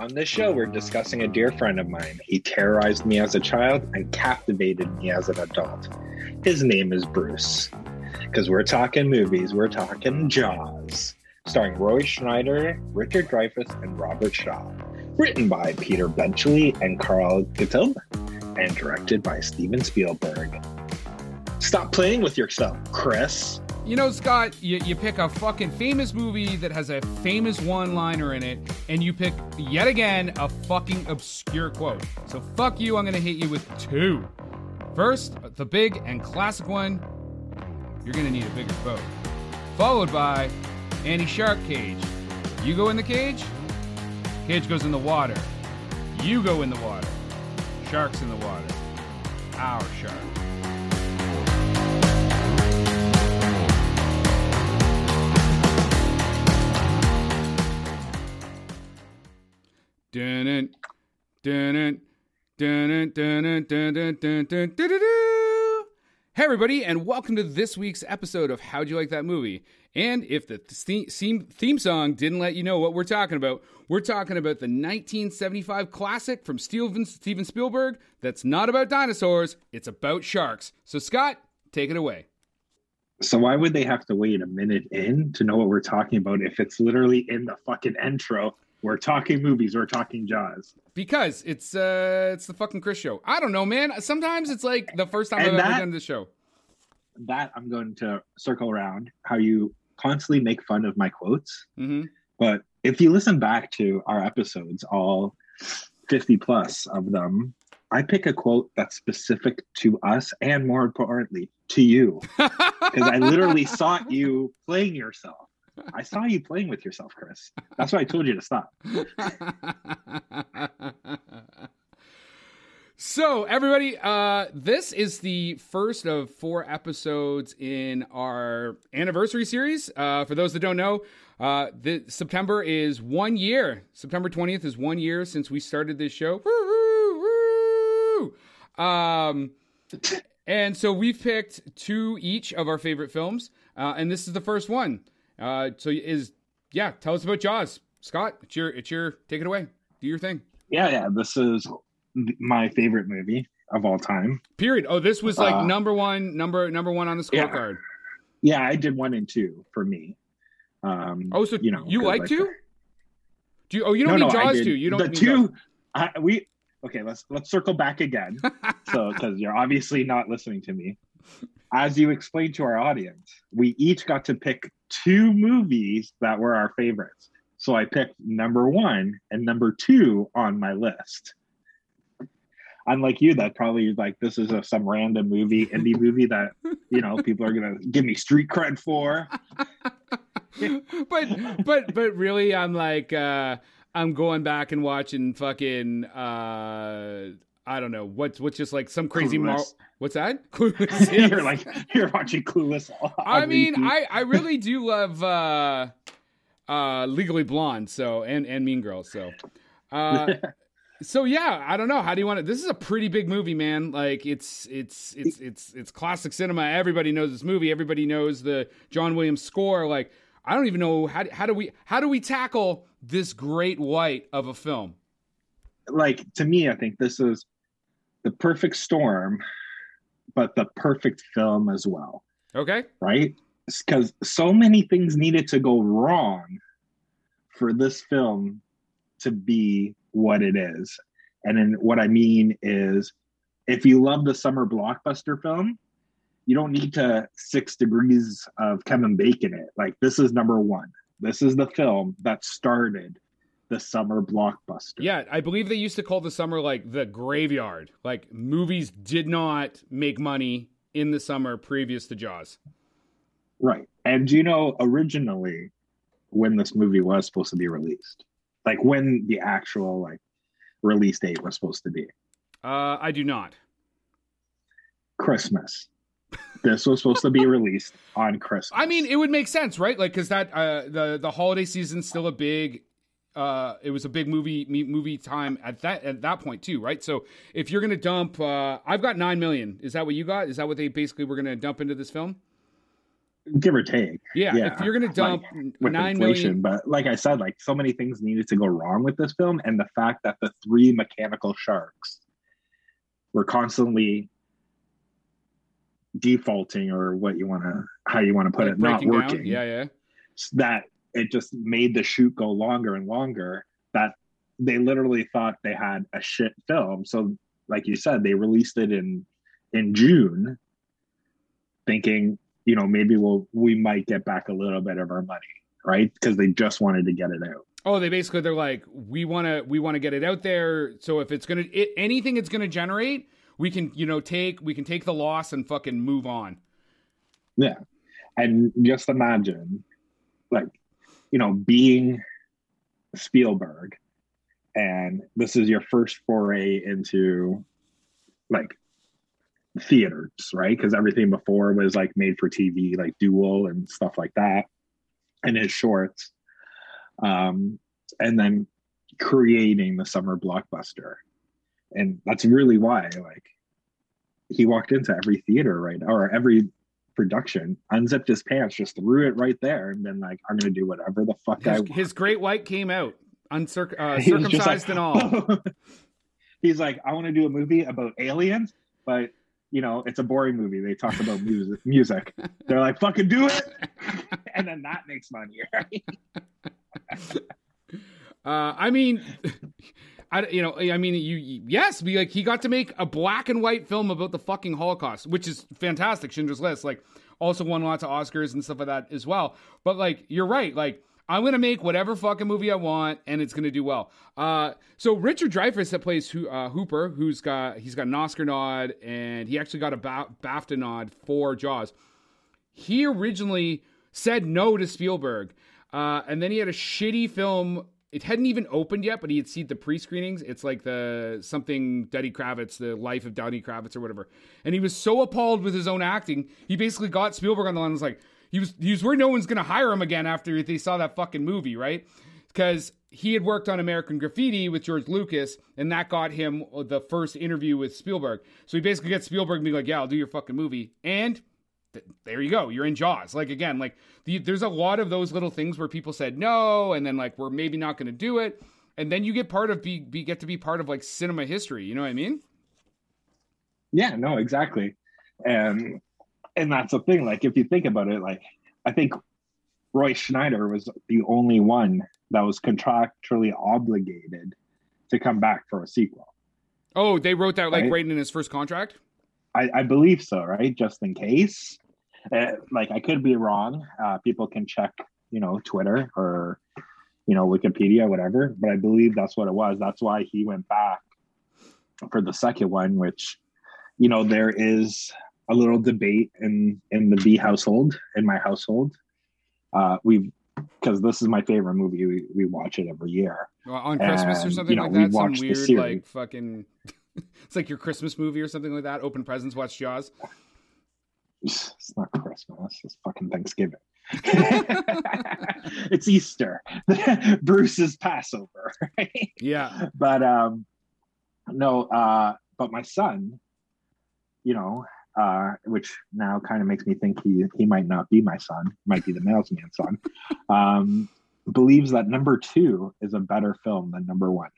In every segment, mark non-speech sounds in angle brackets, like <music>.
On this show, we're discussing a dear friend of mine. He terrorized me as a child and captivated me as an adult. His name is Bruce. Because we're talking movies, we're talking Jaws, starring Roy Scheider, Richard Dreyfuss, and Robert Shaw. Written by Peter Benchley and Carl Gottlieb, and directed by Steven Spielberg. Stop playing with yourself, Chris. You know, Scott, you, you pick a fucking famous movie that has a famous one liner in it, and you pick yet again a fucking obscure quote. So fuck you, I'm gonna hit you with two. First, the big and classic one you're gonna need a bigger boat. Followed by Anti-Shark Cage. You go in the cage, cage goes in the water. You go in the water, shark's in the water. Our shark. Hey, everybody, and welcome to this week's episode of How'd You Like That Movie? And if the theme, song didn't let you know what we're talking about, we're talking about the 1975 classic from Steven Spielberg that's not about dinosaurs, it's about sharks. So, Scott, take it away. So, why would they have to wait a minute in to know what we're talking about if it's literally in the fucking intro? We're talking movies. We're talking Jaws. Because it's uh it's the fucking Chris show. I don't know, man. Sometimes it's like the first time and I've that, ever done this show. That I'm going to circle around how you constantly make fun of my quotes. Mm-hmm. But if you listen back to our episodes, all 50 plus of them, I pick a quote that's specific to us and more importantly to you. <laughs> Because I literally saw you playing yourself. I saw you playing with yourself, Chris. That's why I told you to stop. <laughs> so, everybody, uh, this is the first of four episodes in our anniversary series. Uh, for those that don't know, uh, the, September is one year. September 20th is one year since we started this show. Woo, woo, woo. Um, <laughs> and so we've picked two each of our favorite films, uh, and this is the first one. Uh, so is yeah, tell us about Jaws, Scott. It's your it's your take it away. Do your thing. Yeah, yeah. This is my favorite movie of all time. Period. Oh, this was like uh, number one, number number one on the scorecard. Yeah. yeah, I did one and two for me. Um, oh, so you know you like two? Do you? Oh, you don't no, need no, Jaws two. You don't. The two. I, we okay. Let's let's circle back again. <laughs> so because you're obviously not listening to me as you explained to our audience, we each got to pick two movies that were our favorites. So I picked number one and number two on my list. Unlike you, that probably like this is a, some random movie, indie movie that you know people are gonna give me street cred for. <laughs> but but but really, I'm like uh I'm going back and watching fucking uh I don't know what's what's just like some crazy Mar- what's that? <laughs> Clueless. you're like you're watching Clueless. I mean, I I really do love uh uh Legally Blonde, so and and Mean Girls, so uh so yeah, I don't know. How do you want it? This is a pretty big movie, man. Like it's it's it's it's it's classic cinema. Everybody knows this movie. Everybody knows the John Williams score. Like I don't even know how how do we how do we tackle this great white of a film? Like to me, I think this is the perfect storm, but the perfect film as well. Okay. Right? Because so many things needed to go wrong for this film to be what it is. And then what I mean is if you love the summer blockbuster film, you don't need to six degrees of Kevin Bacon it. Like this is number one. This is the film that started the summer blockbuster. Yeah, I believe they used to call the summer like the graveyard. Like movies did not make money in the summer previous to Jaws. Right. And do you know originally when this movie was supposed to be released? Like when the actual like release date was supposed to be? Uh I do not. Christmas. this was supposed to be <laughs> released on Christmas. I mean, it would make sense, right? Like, because that uh, the the holiday season's still a big uh, it was a big movie movie time at that at that point too, right? So if you're gonna dump, uh, I've got nine million. Is that what you got? Is that what they basically were gonna dump into this film? give or take. Yeah, Yeah, if you're gonna dump with nine inflation. million, But like I said, like so many things needed to go wrong with this film, and the fact that the three mechanical sharks were constantly defaulting, or what you want to, how you want to put like it, not working. down. Yeah, yeah. That it just made the shoot go longer and longer. That they literally thought they had a shit film. So, like you said, they released it in in June, thinking, you know, maybe we'll we might get back a little bit of our money, right? Because they just wanted to get it out. Oh, they basically they're like, we want to we want to get it out there. So if it's gonna it, anything it's gonna generate, we can you know take we can take the loss and fucking move on. Yeah. And just imagine, like, you know, being Spielberg, and this is your first foray into like theaters, right? Because everything before was like made for TV, like Duel and stuff like that, and his shorts. Um, and then creating the summer blockbuster. And that's really why, like, he walked into every theater, right? Or every production, unzipped his pants, just threw it right there, and been like, "I'm gonna do whatever the fuck I His, want." his great white came out uncirc- uh, He was just circumcised like, and all. <laughs> He's like, "I want to do a movie about aliens, but you know, it's a boring movie. They talk about music. <laughs> Music. They're like, fucking do it, <laughs> and then that makes money, right? Uh, I mean, I you know I mean you yes be like he got to make a black and white film about the fucking Holocaust, which is fantastic. Schindler's List like also won lots of Oscars and stuff like that as well. But like you're right, like I'm gonna make whatever fucking movie I want and it's gonna do well. Uh, so Richard Dreyfuss that plays Ho- uh, Hooper, who's got he's got an Oscar nod and he actually got a ba- BAFTA nod for Jaws. He originally said no to Spielberg, uh, and then he had a shitty film. It hadn't even opened yet, but he had seen the pre-screenings. It's like the something Duddy Kravitz, the life of Duddy Kravitz or whatever. And he was so appalled with his own acting, he basically got Spielberg on the line. and Was like, he was he was worried no one's gonna hire him again after they saw that fucking movie, right? Because he had worked on American Graffiti with George Lucas, and that got him the first interview with Spielberg. So he basically gets Spielberg being like, "Yeah, I'll do your fucking movie," and th- there you go. You're in Jaws. Like again, like the, there's a lot of those little things where people said no, and then like we're maybe not going to do it, and then you get part of be, be get to be part of like cinema history. You know what I mean? Yeah, no, exactly. And and that's the thing. Like if you think about it, like I think Roy Scheider was the only one that was contractually obligated to come back for a sequel. Oh, they wrote that like Right. right in his first contract. I, I believe so, right? Just in case. Uh, like I could be wrong. Uh, people can check, you know, Twitter or you know Wikipedia, whatever. But I believe that's what it was. That's why he went back for the second one, which you know there is a little debate in in the B household, in my household. Uh, we because this is my favorite movie. We, we watch it every year. Uh, on Christmas or something you know, like that. Some weird like fucking. <laughs> it's like your Christmas movie or something like that. Open presents, watch Jaws. <laughs> It's not Christmas. It's fucking Thanksgiving. <laughs> it's Easter. Bruce's Passover. Right? Yeah. But um, no. Uh, but my son, you know, uh, which now kind of makes me think he he might not be my son. Might be the mailman's son. Um, believes that number two is a better film than number one.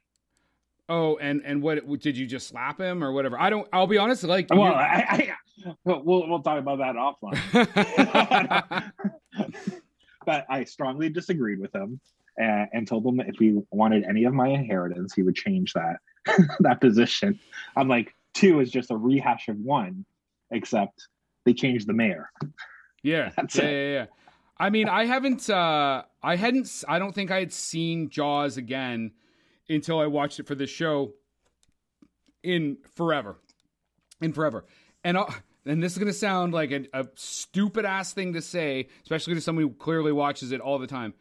Oh, and and what did you just slap him or whatever? I don't. I'll be honest. Like, Well, I, I, we'll we'll talk about that offline. <laughs> but I strongly disagreed with him and, and told him that if he wanted any of my inheritance, he would change that <laughs> that position. I'm like, two is just a rehash of one, except they changed the mayor. Yeah, <laughs> That's yeah, it. yeah, yeah. I mean, I haven't, uh, I hadn't, I don't think I had seen Jaws again until I watched it for this show in forever, in forever, and uh, and this is gonna sound like a, a stupid ass thing to say, especially to someone who clearly watches it all the time.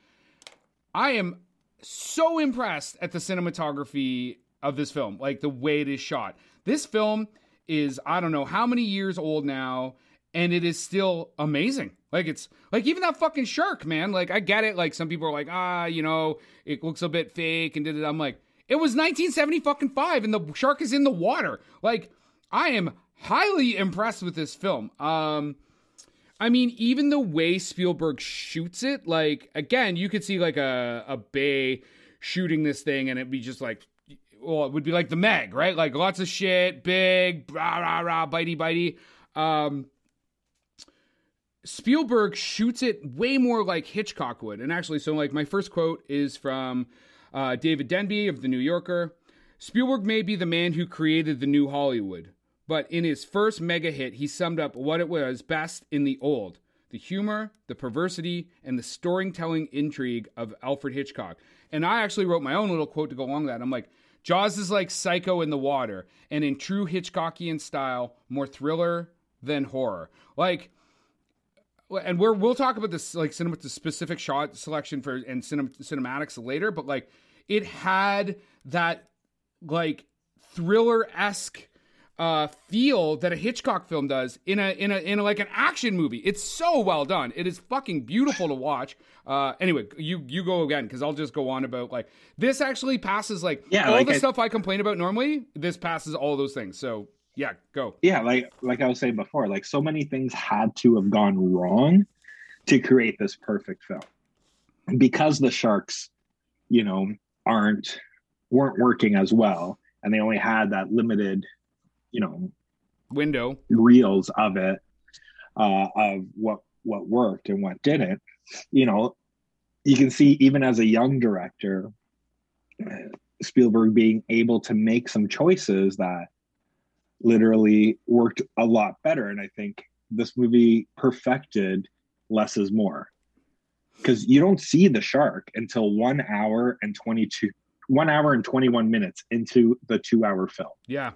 I am so impressed at the cinematography of this film, like the way it is shot. This film is I don't know how many years old now, and it is still amazing. Like it's like even that fucking shark, man. Like I get it. Like some people are like, ah, you know, it looks a bit fake and did it. I'm like, it was 1970 fucking five, and the shark is in the water. Like I am highly impressed with this film. Um, I mean, even the way Spielberg shoots it, like again, you could see like a a Bay shooting this thing, and it'd be just like, well, it would be like the Meg, right? Like lots of shit, big, rah rah rah, bitey bitey. Um, Spielberg shoots it way more like Hitchcock would, and actually, so like my first quote is from uh, David Denby of the New Yorker. Spielberg may be the man who created the new Hollywood, but in his first mega hit, he summed up what it was best in the old the humor, the perversity, and the storytelling intrigue of Alfred Hitchcock. And I actually wrote my own little quote to go along with that. I'm like, Jaws is like Psycho in the water, and in true Hitchcockian style, more thriller than horror. Like, and we're we'll talk about this like cinema the specific shot selection for and cinem, cinematics later, but like it had that like thriller esque uh, feel that a Hitchcock film does in a in a in a, like an action movie. It's so well done. It is fucking beautiful to watch. Uh, anyway, you you go again because I'll just go on about like this actually passes like Yeah, all like the I- stuff I complain about normally. This passes all those things. So yeah, go. yeah like like i was saying before like so many things had to have gone wrong to create this perfect film And because the sharks you know aren't weren't working as well and they only had that limited you know Window. reels of it uh of what what worked and what didn't you know you can see even as a young director uh, spielberg being able to make some choices that literally worked a lot better and i think this movie perfected less is more because you don't see the shark until one hour and 22 one hour and 21 minutes into the two hour film Yeah.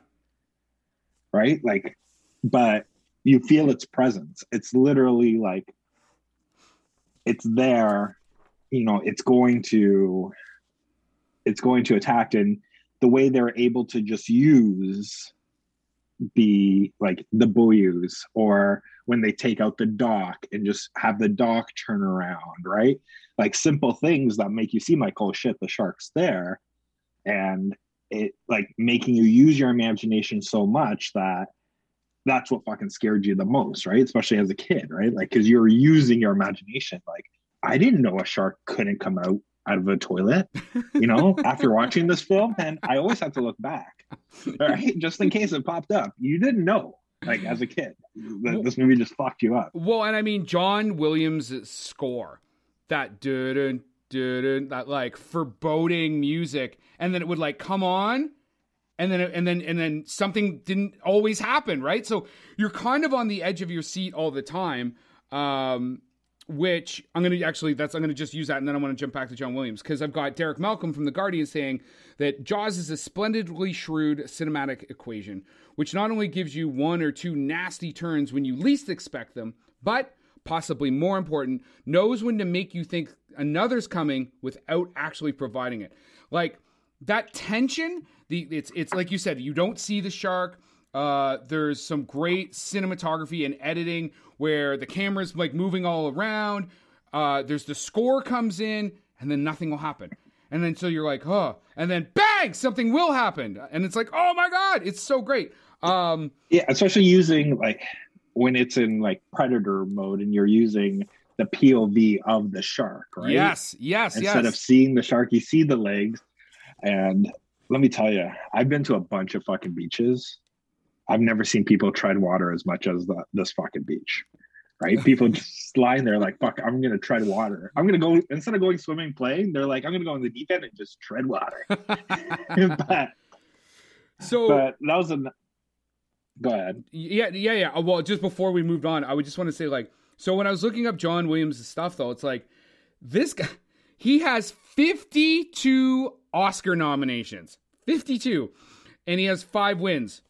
right? Like, but you feel its presence. It's literally like it's there, you know, it's going to it's going to attack and the way they're able to just use the like the buoys or when they take out the dock and just have the dock turn around, right? Like simple things that make you seem like, oh shit, the shark's there. And it like making you use your imagination so much that that's what fucking scared you the most, right? Especially as a kid, right? Like, because you're using your imagination. Like, I didn't know a shark couldn't come out out of a toilet, you know, <laughs> after watching this film. And I always have to look back, right? <laughs> Just in case it popped up. You didn't know, like, as a kid, that this movie just fucked you up. Well, and I mean John Williams' score, that dun dun that like foreboding music, and then it would like come on, and then and then and then something didn't always happen, right? So you're kind of on the edge of your seat all the time. Um, which I'm gonna actually that's I'm gonna just use that and then I want to jump back to John Williams because I've got Derek Malcolm from the Guardian saying that Jaws is a splendidly shrewd cinematic equation, which not only gives you one or two nasty turns when you least expect them, but possibly more important, knows when to make you think another's coming without actually providing it. Like that tension, the it's it's like you said, you don't see the shark. Uh, there's some great cinematography and editing where the camera's like moving all around. Uh, there's the score comes in, and then nothing will happen. And then so you're like, huh. And then bang, something will happen. And it's like, oh my God, it's so great. Um, Yeah, especially using like when it's in like predator mode and you're using the POV of the shark, right? Yes, yes, Instead yes. of seeing the shark, you see the legs. And let me tell you, I've been to a bunch of fucking beaches. I've never seen people tread water as much as the, this fucking beach. Right? People <laughs> just lying there like, fuck, I'm gonna tread water. I'm gonna go instead of going swimming, playing, they're like, I'm gonna go in the deep end and just tread water. <laughs> <laughs> but so but that was a go ahead. Yeah, yeah, yeah. Uh, Well, just before we moved on, I would just want to say, like, so when I was looking up John Williams' stuff, though, it's like this guy, he has 52 Oscar nominations, 52, and he has five wins.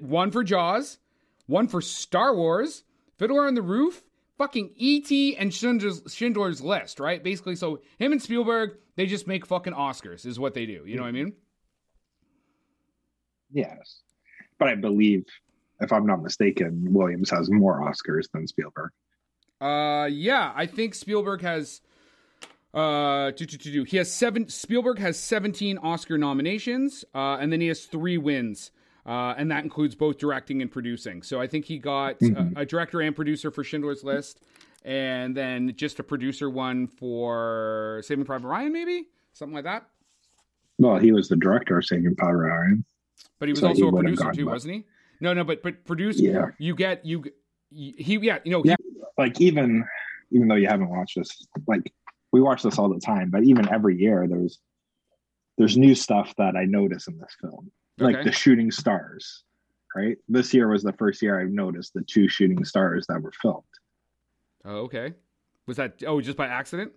One for Jaws, one for Star Wars, Fiddler on the Roof, fucking E.T. and Schindler's, Schindler's List, right? Basically, so him and Spielberg, they just make fucking Oscars, is what they do. You know what I mean? Yes. But I believe, if I'm not mistaken, Williams has more Oscars than Spielberg. Uh, yeah, I think Spielberg has. Uh, do, do, do, do. He has seven. Spielberg has seventeen Oscar nominations, uh, and then he has three wins. Uh, and that includes both directing and producing. So I think he got Mhm. a, a director and producer for Schindler's List, and then just a producer one for Saving Private Ryan, maybe something like that. Well, he was the director of Saving Private Ryan. But he was So he also a producer too, wasn't he? No, no, but but producer. Yeah. You get you. He yeah, you know Yeah. Like even even though you haven't watched this, like we watch this all the time, but even every year there's there's new stuff that I notice in this film. Like Okay. the shooting stars. Right? This year was the first year I've noticed the two shooting stars that were filmed. Oh, okay. Was that oh just by accident?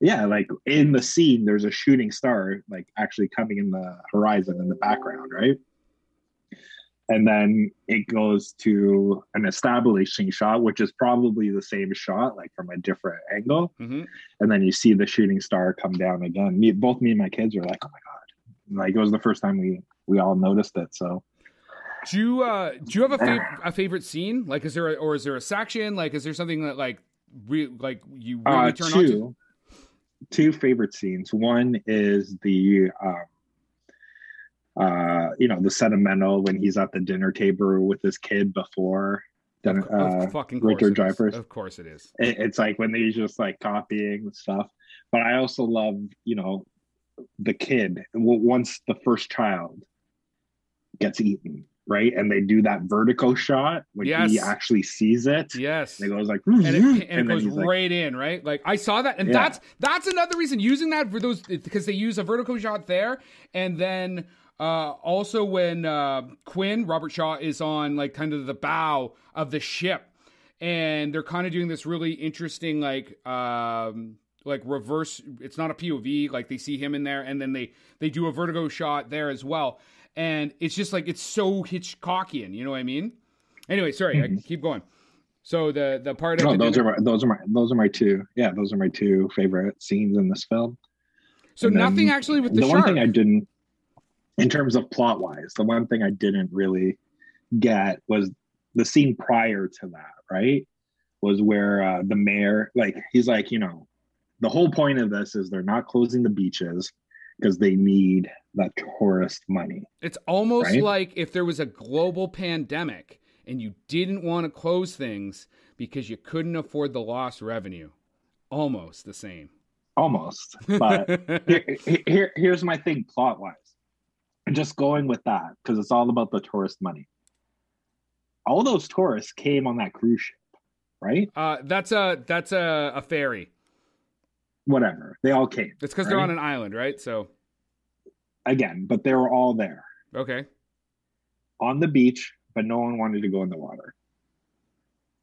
Yeah, like in the scene, there's a shooting star like actually coming in the horizon in the background, right? And then it goes to an establishing shot, which is probably the same shot, like from a different angle. hmm And then you see the shooting star come down again. Me, both me and my kids are like, "Oh my god!" Like it was the first time we we all noticed it. So Do you uh do you have a fav- <clears throat> a favorite scene? Like, is there a, or is there a section? Like, is there something that like re- like you really uh, turn on to? two two favorite scenes. One is the um, uh, you know the sentimental when he's at the dinner table with his kid before. Then, uh, fucking course Richard it is. Dreyfuss. Of course it is. it- it's like when he's just like copying stuff. But I also love you know the kid w- once the first child gets eaten, right? And they do that vertical shot when he actually sees it. Yes. And it goes like, and it, <laughs> and it goes he's like, right in, right? Like I saw that, and Yeah. that's that's another reason using that for those because they use a vertical shot there, and then uh, also when uh, Quinn Robert Shaw is on like kind of the bow of the ship, and they're kind of doing this really interesting like um like reverse. It's not a POV, like they see him in there, and then they they do a vertigo shot there as well, and it's just like it's so Hitchcockian, you know what I mean? Anyway, sorry, I keep going. So the the part of No, those dinner- are my, those are my those are my two. Yeah, those are my two favorite scenes in this film. So And then nothing actually with the, the one thing I didn't, in terms of plot wise, the one thing I didn't really get was the scene prior to that. Right, was where uh, the mayor, like, he's like, you know, the whole point of this is they're not closing the beaches because they need that tourist money. it's almost right? like if there was a global pandemic and you didn't want to close things because you couldn't afford the lost revenue. Almost the same. Almost, <laughs> but here, here, here's my thing plot wise. Just going with that because it's all about the tourist money. All those tourists came on that cruise ship, right? uh, that's a that's a, a ferry. Whatever, they all came It's because they're on an island, right? So again, but they were all there okay, on the beach, but no one wanted to go in the water.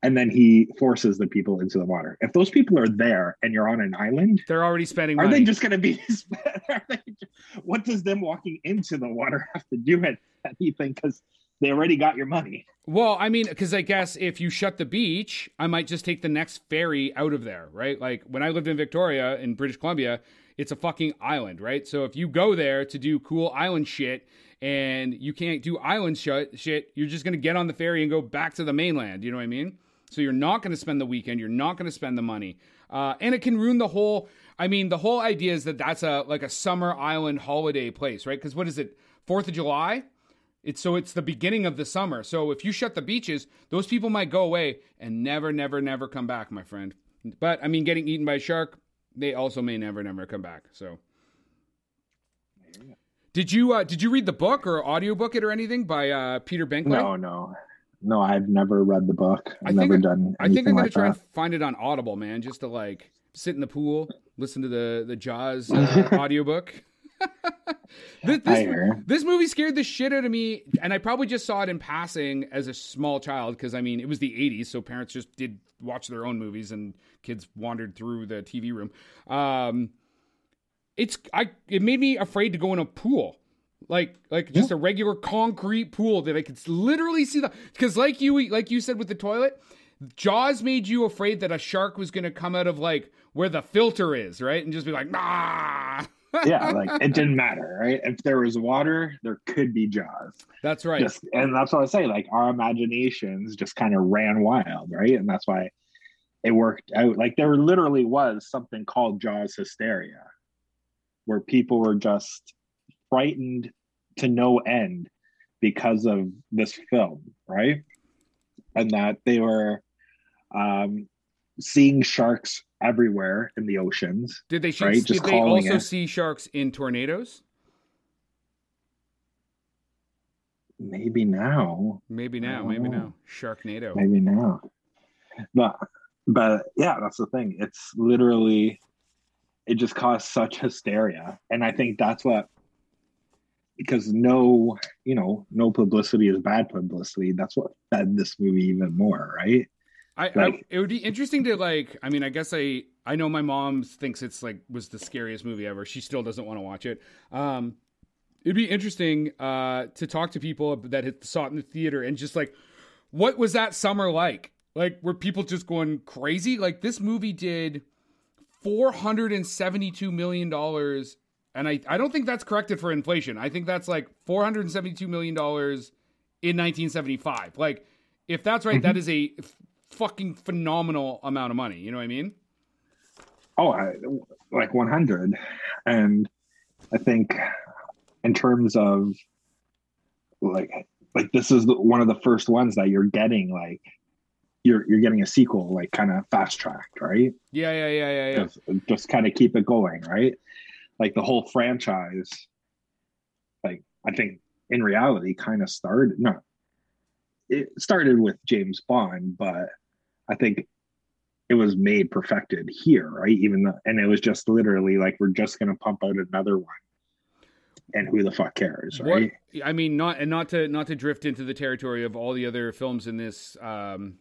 And then he forces the people into the water. If those people are there and you're on an island, they're already spending are money. <laughs> <laughs> they just going to be? just- what does them walking into the water have to do with anything? Because they already got your money. Well, I mean, because I guess if you shut the beach, I might just take the next ferry out of there, right? Like when I lived in Victoria in British Columbia, it's a fucking island, right? So if you go there to do cool island shit and you can't do island shit, shit you're just going to get on the ferry and go back to the mainland. You know what I mean? So you're not going to spend the weekend. You're not going to spend the money. Uh, and it can ruin the whole. I mean, the whole idea is that that's a like a summer island holiday place, right? Because what is it? Fourth of July. It's so it's the beginning of the summer. So if you shut the beaches, those people might go away and never, never, never come back, my friend. But I mean, getting eaten by a shark, they also may never, never come back. So, did you uh, did you read the book or audiobook it or anything by uh, Peter Benchley? No, no, no. I've never read the book. I've never I- done. I think I'm gonna like try that. and find it on Audible, man, just to like sit in the pool, listen to the the Jaws <laughs> uh, audiobook. This, this, this movie scared the shit out of me, and I probably just saw it in passing as a small child because I mean it was the '80s, so parents just did watch their own movies, and kids wandered through the TV room. Um, it's I it made me afraid to go in a pool. Like like just a regular concrete pool that I could literally see the because like you like you said with the toilet, Jaws made you afraid that a shark was gonna come out of like where the filter is, right? And just be like, nah. Yeah, like <laughs> it didn't matter, right? If there was water, there could be jaws. That's right. Just and that's what I say. Like our imaginations just kind of ran wild, right? And that's why it worked out. Like there literally was something called Jaws hysteria, where people were just frightened to no end because of this film, right? And that they were um, seeing sharks everywhere in the oceans. Did they shoot, Right, did just they calling also it. see sharks in tornadoes? Maybe now, Maybe now, maybe know. now. Sharknado. maybe now, but but yeah, that's the thing. It's literally it just caused such hysteria, and I think that's what because no, you know, no publicity is bad publicity. That's what fed this movie even more, right? I, I it would be interesting to like I mean I guess I I know my mom thinks it's like was the scariest movie ever. She still doesn't want to watch it. Um it'd be interesting uh to talk to people that had saw it in the theater and just like what was that summer like? Like were people just going crazy? Like this movie did 472 million dollars and I I don't think that's corrected for inflation. I think that's like 472 million dollars in 1975. Like if that's right, that is a fucking phenomenal amount of money. You know what I mean? Oh, I, like 100. And I think in terms of like like this is the, one of the first ones that you're getting like you're you're getting a sequel like kind of fast tracked, right? Yeah, yeah, yeah, yeah, yeah. Just, just kind of keep it going, right? Like the whole franchise like I think in reality kind of started no it started with James Bond, but I think it was made perfected here, right? Even though, and it was just literally like we're just gonna pump out another one, and who the fuck cares, What right? I mean, not and not to not to drift into the territory of all the other films in this um,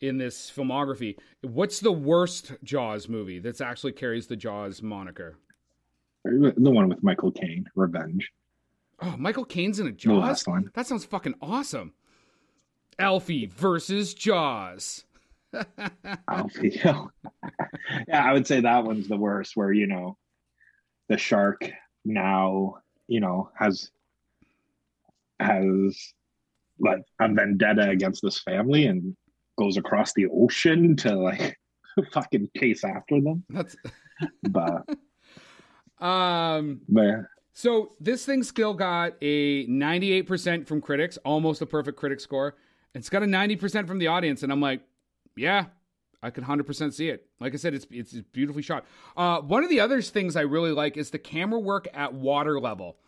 in this filmography. What's the worst Jaws movie that's actually carries the Jaws moniker? The one with Michael Caine, Revenge, Oh, Michael Caine's in a the Jaws. last one. That sounds fucking awesome. Alfie versus Jaws. <laughs> Alfie. <laughs> yeah, I would say that one's the worst. Where you know, the shark now you know has has like a vendetta against this family and goes across the ocean to like <laughs> fucking chase after them. That's But um but So this thing still got a 98% from critics, almost a perfect critic score. It's got a 90% from the audience, and I'm like, yeah, I could 100% see it. Like I said, it's it's beautifully shot. Uh, one of the other things I really like is the camera work at water level,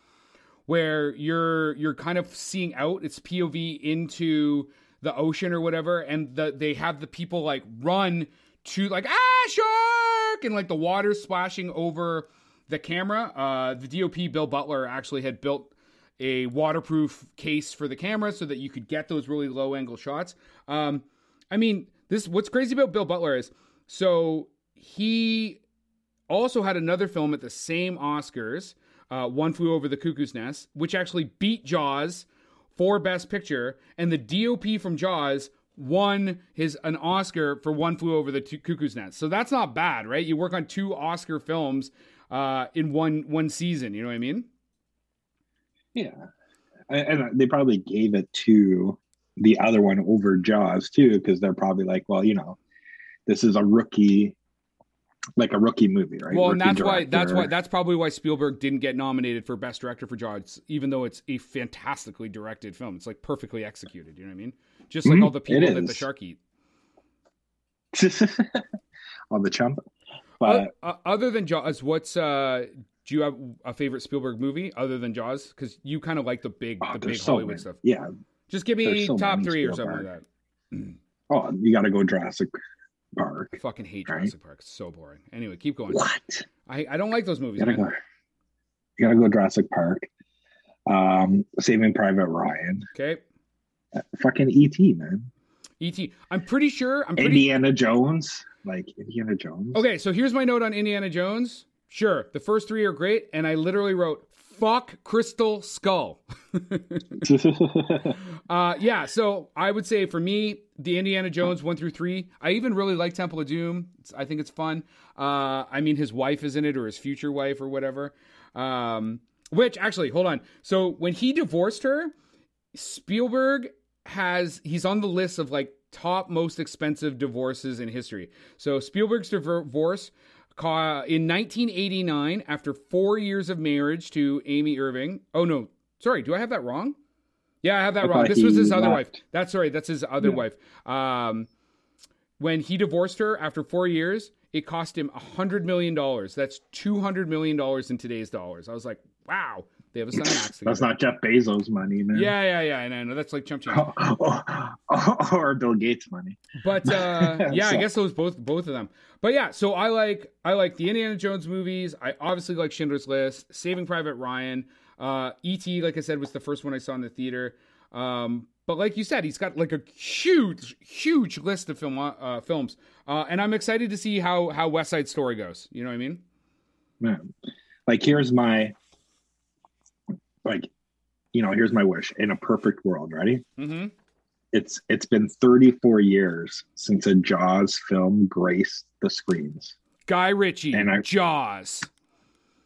where you're you're kind of seeing out. It's POV into the ocean or whatever, and the, they have the people like run to like ah shark and like the water splashing over the camera. Uh, the DOP Bill Butler actually had built a waterproof case for the camera so that you could get those really low angle shots. Um, I mean, this what's crazy about Bill Butler is so he also had another film at the same Oscars, uh, One Flew Over the Cuckoo's Nest, which actually beat Jaws for Best Picture, and the DOP from Jaws won his an Oscar for One Flew Over the T- Cuckoo's Nest. So that's not bad, right? You work on two Oscar films uh, in one one season. You know what I mean? Yeah, and, and they probably gave it to the other one over Jaws too, because they're probably like, well, you know, this is a rookie, like a rookie movie, right? Well, and Rookie that's why that's why that's probably why Spielberg didn't get nominated for Best Director for Jaws, even though it's a fantastically directed film. It's like perfectly executed. You know what I mean? Just like Mhm, all the people that the shark eat. <laughs> on the chump. But uh, other than Jaws, what's uh? Do you have a favorite Spielberg movie other than Jaws? Because you kind of like the big oh, the big so Hollywood many. stuff. Yeah. Just give me so top three or something like that. Oh, you got to go Jurassic Park. I fucking hate Right. Jurassic Park. It's so boring. Anyway, keep going. What? I, I don't like those movies. You gotta Man. go. You gotta go Jurassic Park. Um, Saving Private Ryan. Okay. Fucking E.T. Man. E.T. I'm pretty sure. I'm pretty Indiana Jones. Like Indiana Jones. Okay, so here's my note on Indiana Jones. Sure, the first three are great, and I literally wrote "fuck Crystal Skull." <laughs> <laughs> uh, yeah, so I would say for me, the Indiana Jones one through three. I even really like Temple of Doom. It's, I think it's fun. Uh, I mean, his wife is in it, or his future wife, or whatever. Um, which actually, hold on. So when he divorced her, Spielberg has he's on the list of like top most expensive divorces in history. So Spielberg's divorce in 1989 after 4 years of marriage to Amy Irving. Oh no, sorry, do I have that wrong? Yeah, I have that I wrong. This was his other wife. That's right. That's his other Yeah. wife. Um, when he divorced her after four years, it cost him a hundred million dollars. That's two hundred million dollars in today's dollars. I was like, wow, they have a Max. <laughs> That's not Jeff Bezos' money, man. Yeah, yeah, yeah. And I know that's like chump change. <laughs> <laughs> or Bill Gates' money. But uh, yeah, I So- guess those both both of them. But yeah, so I like I like the Indiana Jones movies. I obviously like Schindler's List, Saving Private Ryan, uh, E.T. Like I said, was the first one I saw in the theater. Um, but like you said, he's got like a huge, huge list of film uh, films, uh, and I'm excited to see how how West Side Story goes. You know what I mean? Man. Like here's my like you know, here's my wish in a perfect world, ready? Mm-hmm. It's it's been 34 years since a Jaws film graced the screens. Guy Ritchie, And I- Jaws.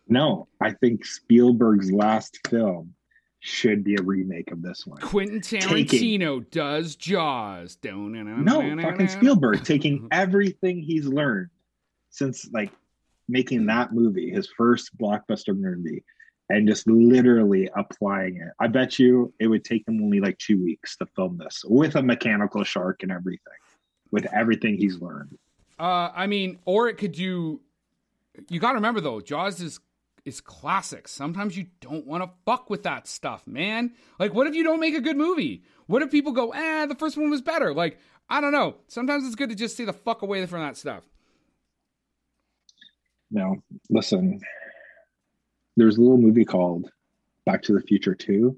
No, I think Spielberg's last film should be a remake of this one. Quentin Tarantino does Jaws. No, fucking Spielberg taking <laughs> everything he's learned since like making that movie, his first blockbuster movie, and just literally applying it. I bet you it would take him only like two weeks to film this with a mechanical shark and everything, with everything he's learned. Uh, I mean, or it could do. You got to remember though, Jaws is is classic. Sometimes you don't want to fuck with that stuff, man. Like, what if you don't make a good movie? What if people go, eh, the first one was better? Like, I don't know. Sometimes it's good to just stay the fuck away from that stuff. No, listen, there's a little movie called Back to the Future 2.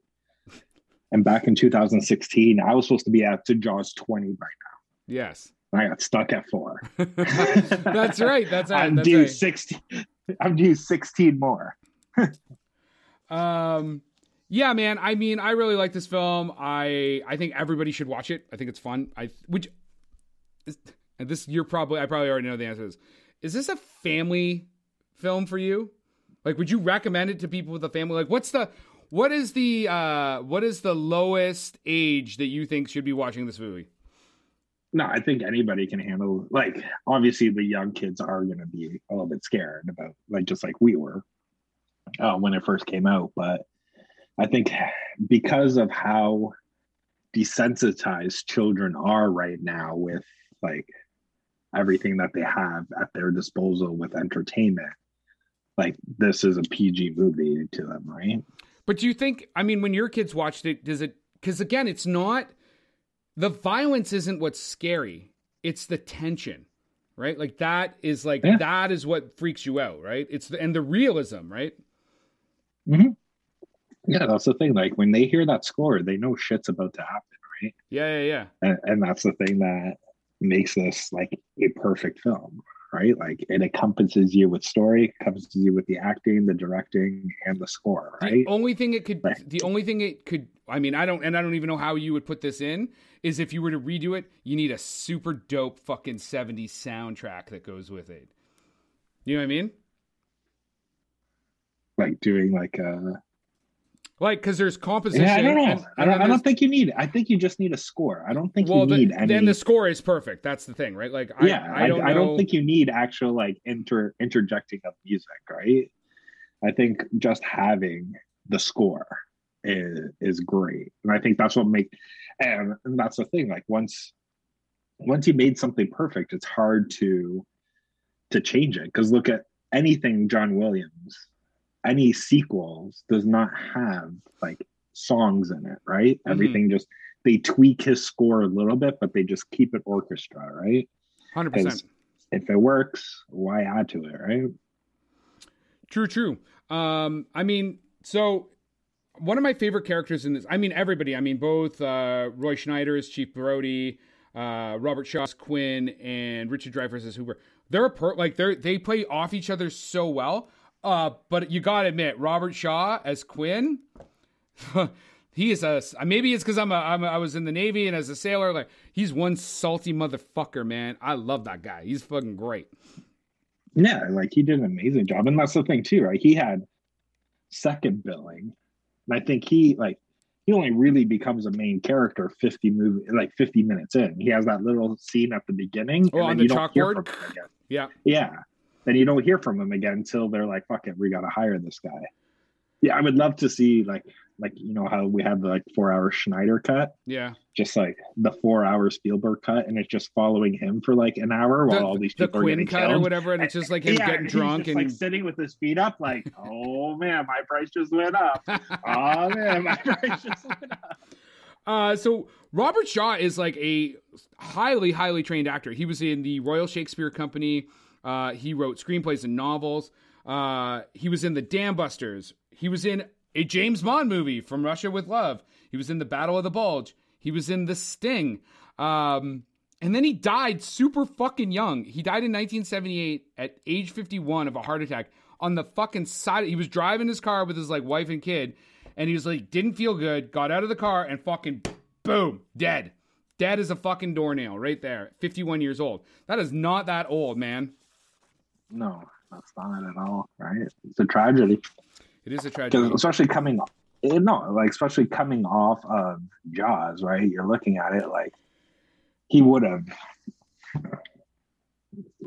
And back in 2016, I was supposed to be at to Jaws 20 right now. Yes. I got stuck at four. <laughs> that's right. That's <laughs> right. I'm That's due right. 16. I'm due 16 more. <laughs> Um, yeah, man. I mean, I really like this film. I I think everybody should watch it. I think it's fun. I which is, and this you're probably I probably already know the answer to this. Is this a family film for you? Like, would you recommend it to people with a family? Like, what's the what is the uh what is the lowest age that you think should be watching this movie? No, I think anybody can handle. Like, obviously, the young kids are going to be a little bit scared about, like, just like we were uh, when it first came out. But I think because of how desensitized children are right now with like everything that they have at their disposal with entertainment, like this is a PG movie to them, right? But do you think? I mean, when your kids watched it, does it? Because again, it's not the violence isn't what's scary; it's the tension, right? Like that is like Yeah. that is what freaks you out, right? It's the, and the realism, right? Mm-hmm. Yeah, that's the thing. Like when they hear that score, they know shit's about to happen, right? Yeah, yeah, yeah. and, and that's the thing that makes this like a perfect film right like it encompasses you with story encompasses you with the acting the directing and the score right? The only thing it could, Right. the only thing it could, I mean, I don't, and I don't even know how you would put this in. Is if you were to redo it, you need a super dope fucking '70s soundtrack that goes with it. You know what I mean? like doing like uh Like, because there's composition. yeah i don't know and- i don't i don't think you need i think you just need a score i don't think well, you the, need any then the score is perfect. That's the thing, right? Like, I, yeah I, don't, I, know. don't think you need actual like inter interjecting of music right i think just having the score is is great and i think that's what make and, and that's the thing like once once you made something perfect it's hard to to change it because look at anything john williams any sequels does not have like songs in it right Mhm. everything just they tweak his score a little bit but they just keep it orchestra right hundred percent. if it works why add to it right True, true. Um, I mean, so one of my favorite characters in this, I mean, everybody, I mean, both uh, Roy Scheider as Chief Brody, uh, Robert Shaw's Quinn, and Richard Dreyfuss as Hooper. They're a per- like they're they play off each other so well. Uh, but you gotta admit, Robert Shaw as Quinn, <laughs> he is a maybe it's because I'm a, I'm a I was in the Navy and as a sailor, like he's one salty motherfucker, man. I love that guy. He's fucking great. yeah like he did an amazing job and that's the thing too right he had second billing and i think he like he only really becomes a main character 50 movie like 50 minutes in he has that little scene at the beginning Oh, on the you don't hear chalkboard? from him again Yeah. yeah then you don't hear from him again until they're like fuck it we gotta hire this guy Yeah, I would love to see like like you know how we have the like four hour Snyder cut, Yeah. just like the four hour Spielberg cut, and it's just following him for like an hour while The, all these the people are Quinn getting cut or killed. whatever, and it's just like him Yeah, getting he's drunk and like sitting with his feet up, like, <laughs> oh man, my price just went up. <laughs> Oh man, my <laughs> price just went up. Uh, so Robert Shaw is like a highly, highly trained actor. He was in the Royal Shakespeare Company. Uh, he wrote screenplays and novels. Uh, he was in the Dam Busters. He was in a James Bond movie from Russia with Love. He was in the Battle of the Bulge. He was in The Sting. Um, and then he died super fucking young. He died in 1978 at age 51 of a heart attack on the fucking side. He was driving his car with his like wife and kid, and he was like didn't feel good. Got out of the car and fucking boom, dead. Dead as a fucking doornail right there. 51 years old. That is not that old, man. No, that's not it at all, right? It's a tragedy. It is a tragedy. especially coming eh, no like especially coming off of jaws right you're looking at it like he would have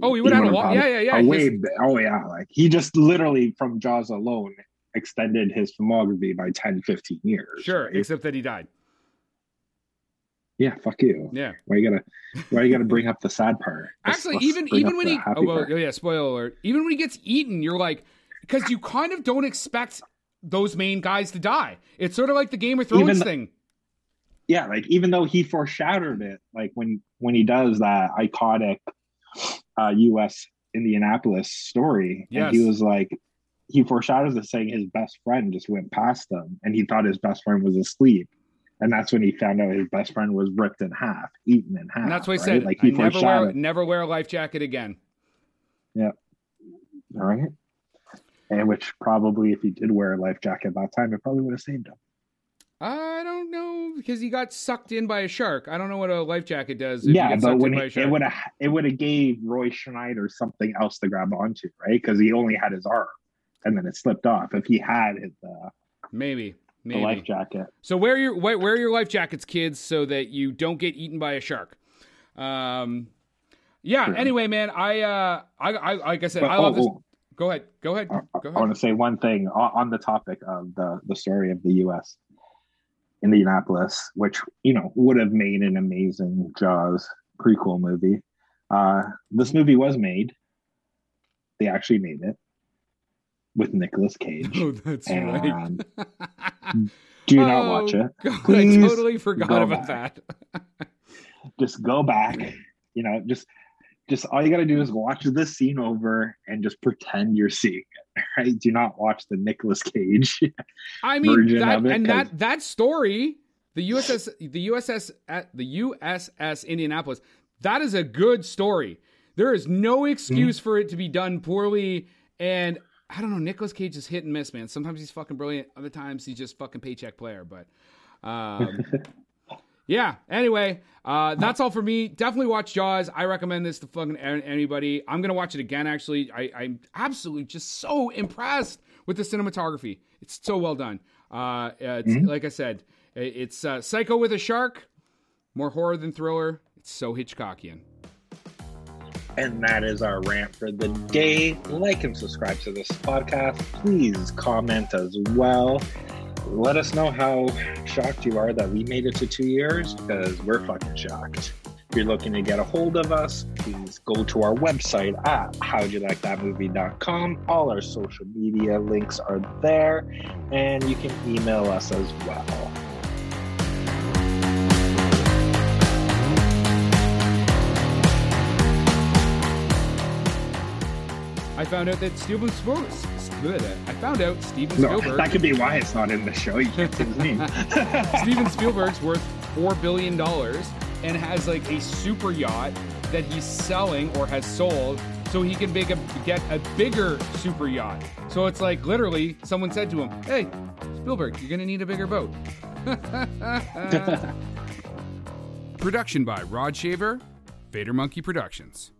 Oh, he would have had a would've lot. had Yeah, yeah, yeah. His- way oh yeah like he just literally from jaws alone extended his filmography by 10 15 years Sure, right? except that he died. Yeah fuck you Yeah. why you gotta why you gotta bring up the sad part Let's- Actually, let's even even when he oh well part. oh, yeah, spoiler alert. Even when he gets eaten, you're like because you kind of don't expect those main guys to die. It's sort of like the Game of Thrones the- thing. yeah like even though he foreshadowed it like when when he does that iconic uh us indianapolis story Yes. and he was like he foreshadows it saying his best friend just went past him and he thought his best friend was asleep and that's when he found out his best friend was ripped in half eaten in half And that's what he right? said. like he never wear foreshadowed never wear a life jacket again. Yeah. All right and which probably if he did wear a life jacket at that time it probably would have saved him I don't know because he got sucked in by a shark. I don't know what a life jacket does. If yeah, but when he, it would have it would have gave Roy Scheider something else to grab onto, right? Because he only had his arm, and then it slipped off. If he had his uh, maybe, the life jacket, So wear your wear, your life jackets, kids, so that you don't get eaten by a shark. Um, yeah. Sure. Anyway, man, I uh, I, I like I said, But- I love oh, this. oh, Go ahead. Go ahead. I, Go I want to say one thing on, the topic of the the story of the U.S. Indianapolis, which you know would have made an amazing Jaws prequel movie. Uh, this movie was made. They actually made it with Nicolas <laughs> Cage. Oh, that's right. <laughs> <laughs> do not watch Oh, it. God, Please I totally forgot go about back. that. <laughs> just go back you know just just all you got to do is watch this scene over and just pretend you're seeing it <laughs> right do not watch the Nicolas Cage I mean, that, of it, and 'cause- that that story, the USS, the USS, at the USS Indianapolis, that is a good story. There is no Mm-hmm. excuse for it to be done poorly. And I don't know, Nicolas Cage is hit and miss, man. Sometimes he's fucking brilliant. Other times he's just fucking paycheck player. But um, <laughs> yeah. Anyway, uh, that's all for me. Definitely watch Jaws. I recommend this to fucking anybody. I'm gonna watch it again. Actually, I, I'm absolutely just so impressed with the cinematography. It's so well done. Uh, it's Mm-hmm. like I said, it's uh, Psycho with a shark, more horror than thriller. It's so Hitchcockian. And that is our rant for the day. Like and subscribe to this podcast. Please comment as well. Let us know how shocked you are that we made it to two years because we're fucking shocked. If you're looking to get a hold of us please go to our website at howdyoulikethatmovie.com all our social media links are there and you can email us as well I found out that Steven Spielberg. I found out Steven no, Spielberg. that could be why it's not in the show you can't say his name <laughs> Steven Spielberg's worth four billion dollars and has like a super yacht that he's selling or has sold so he can make a, get a bigger super yacht. So it's like literally someone said to him, "Hey, Spielberg, you're gonna need a bigger boat." <laughs> Production by Rod Shaver, Vader Monkey Productions.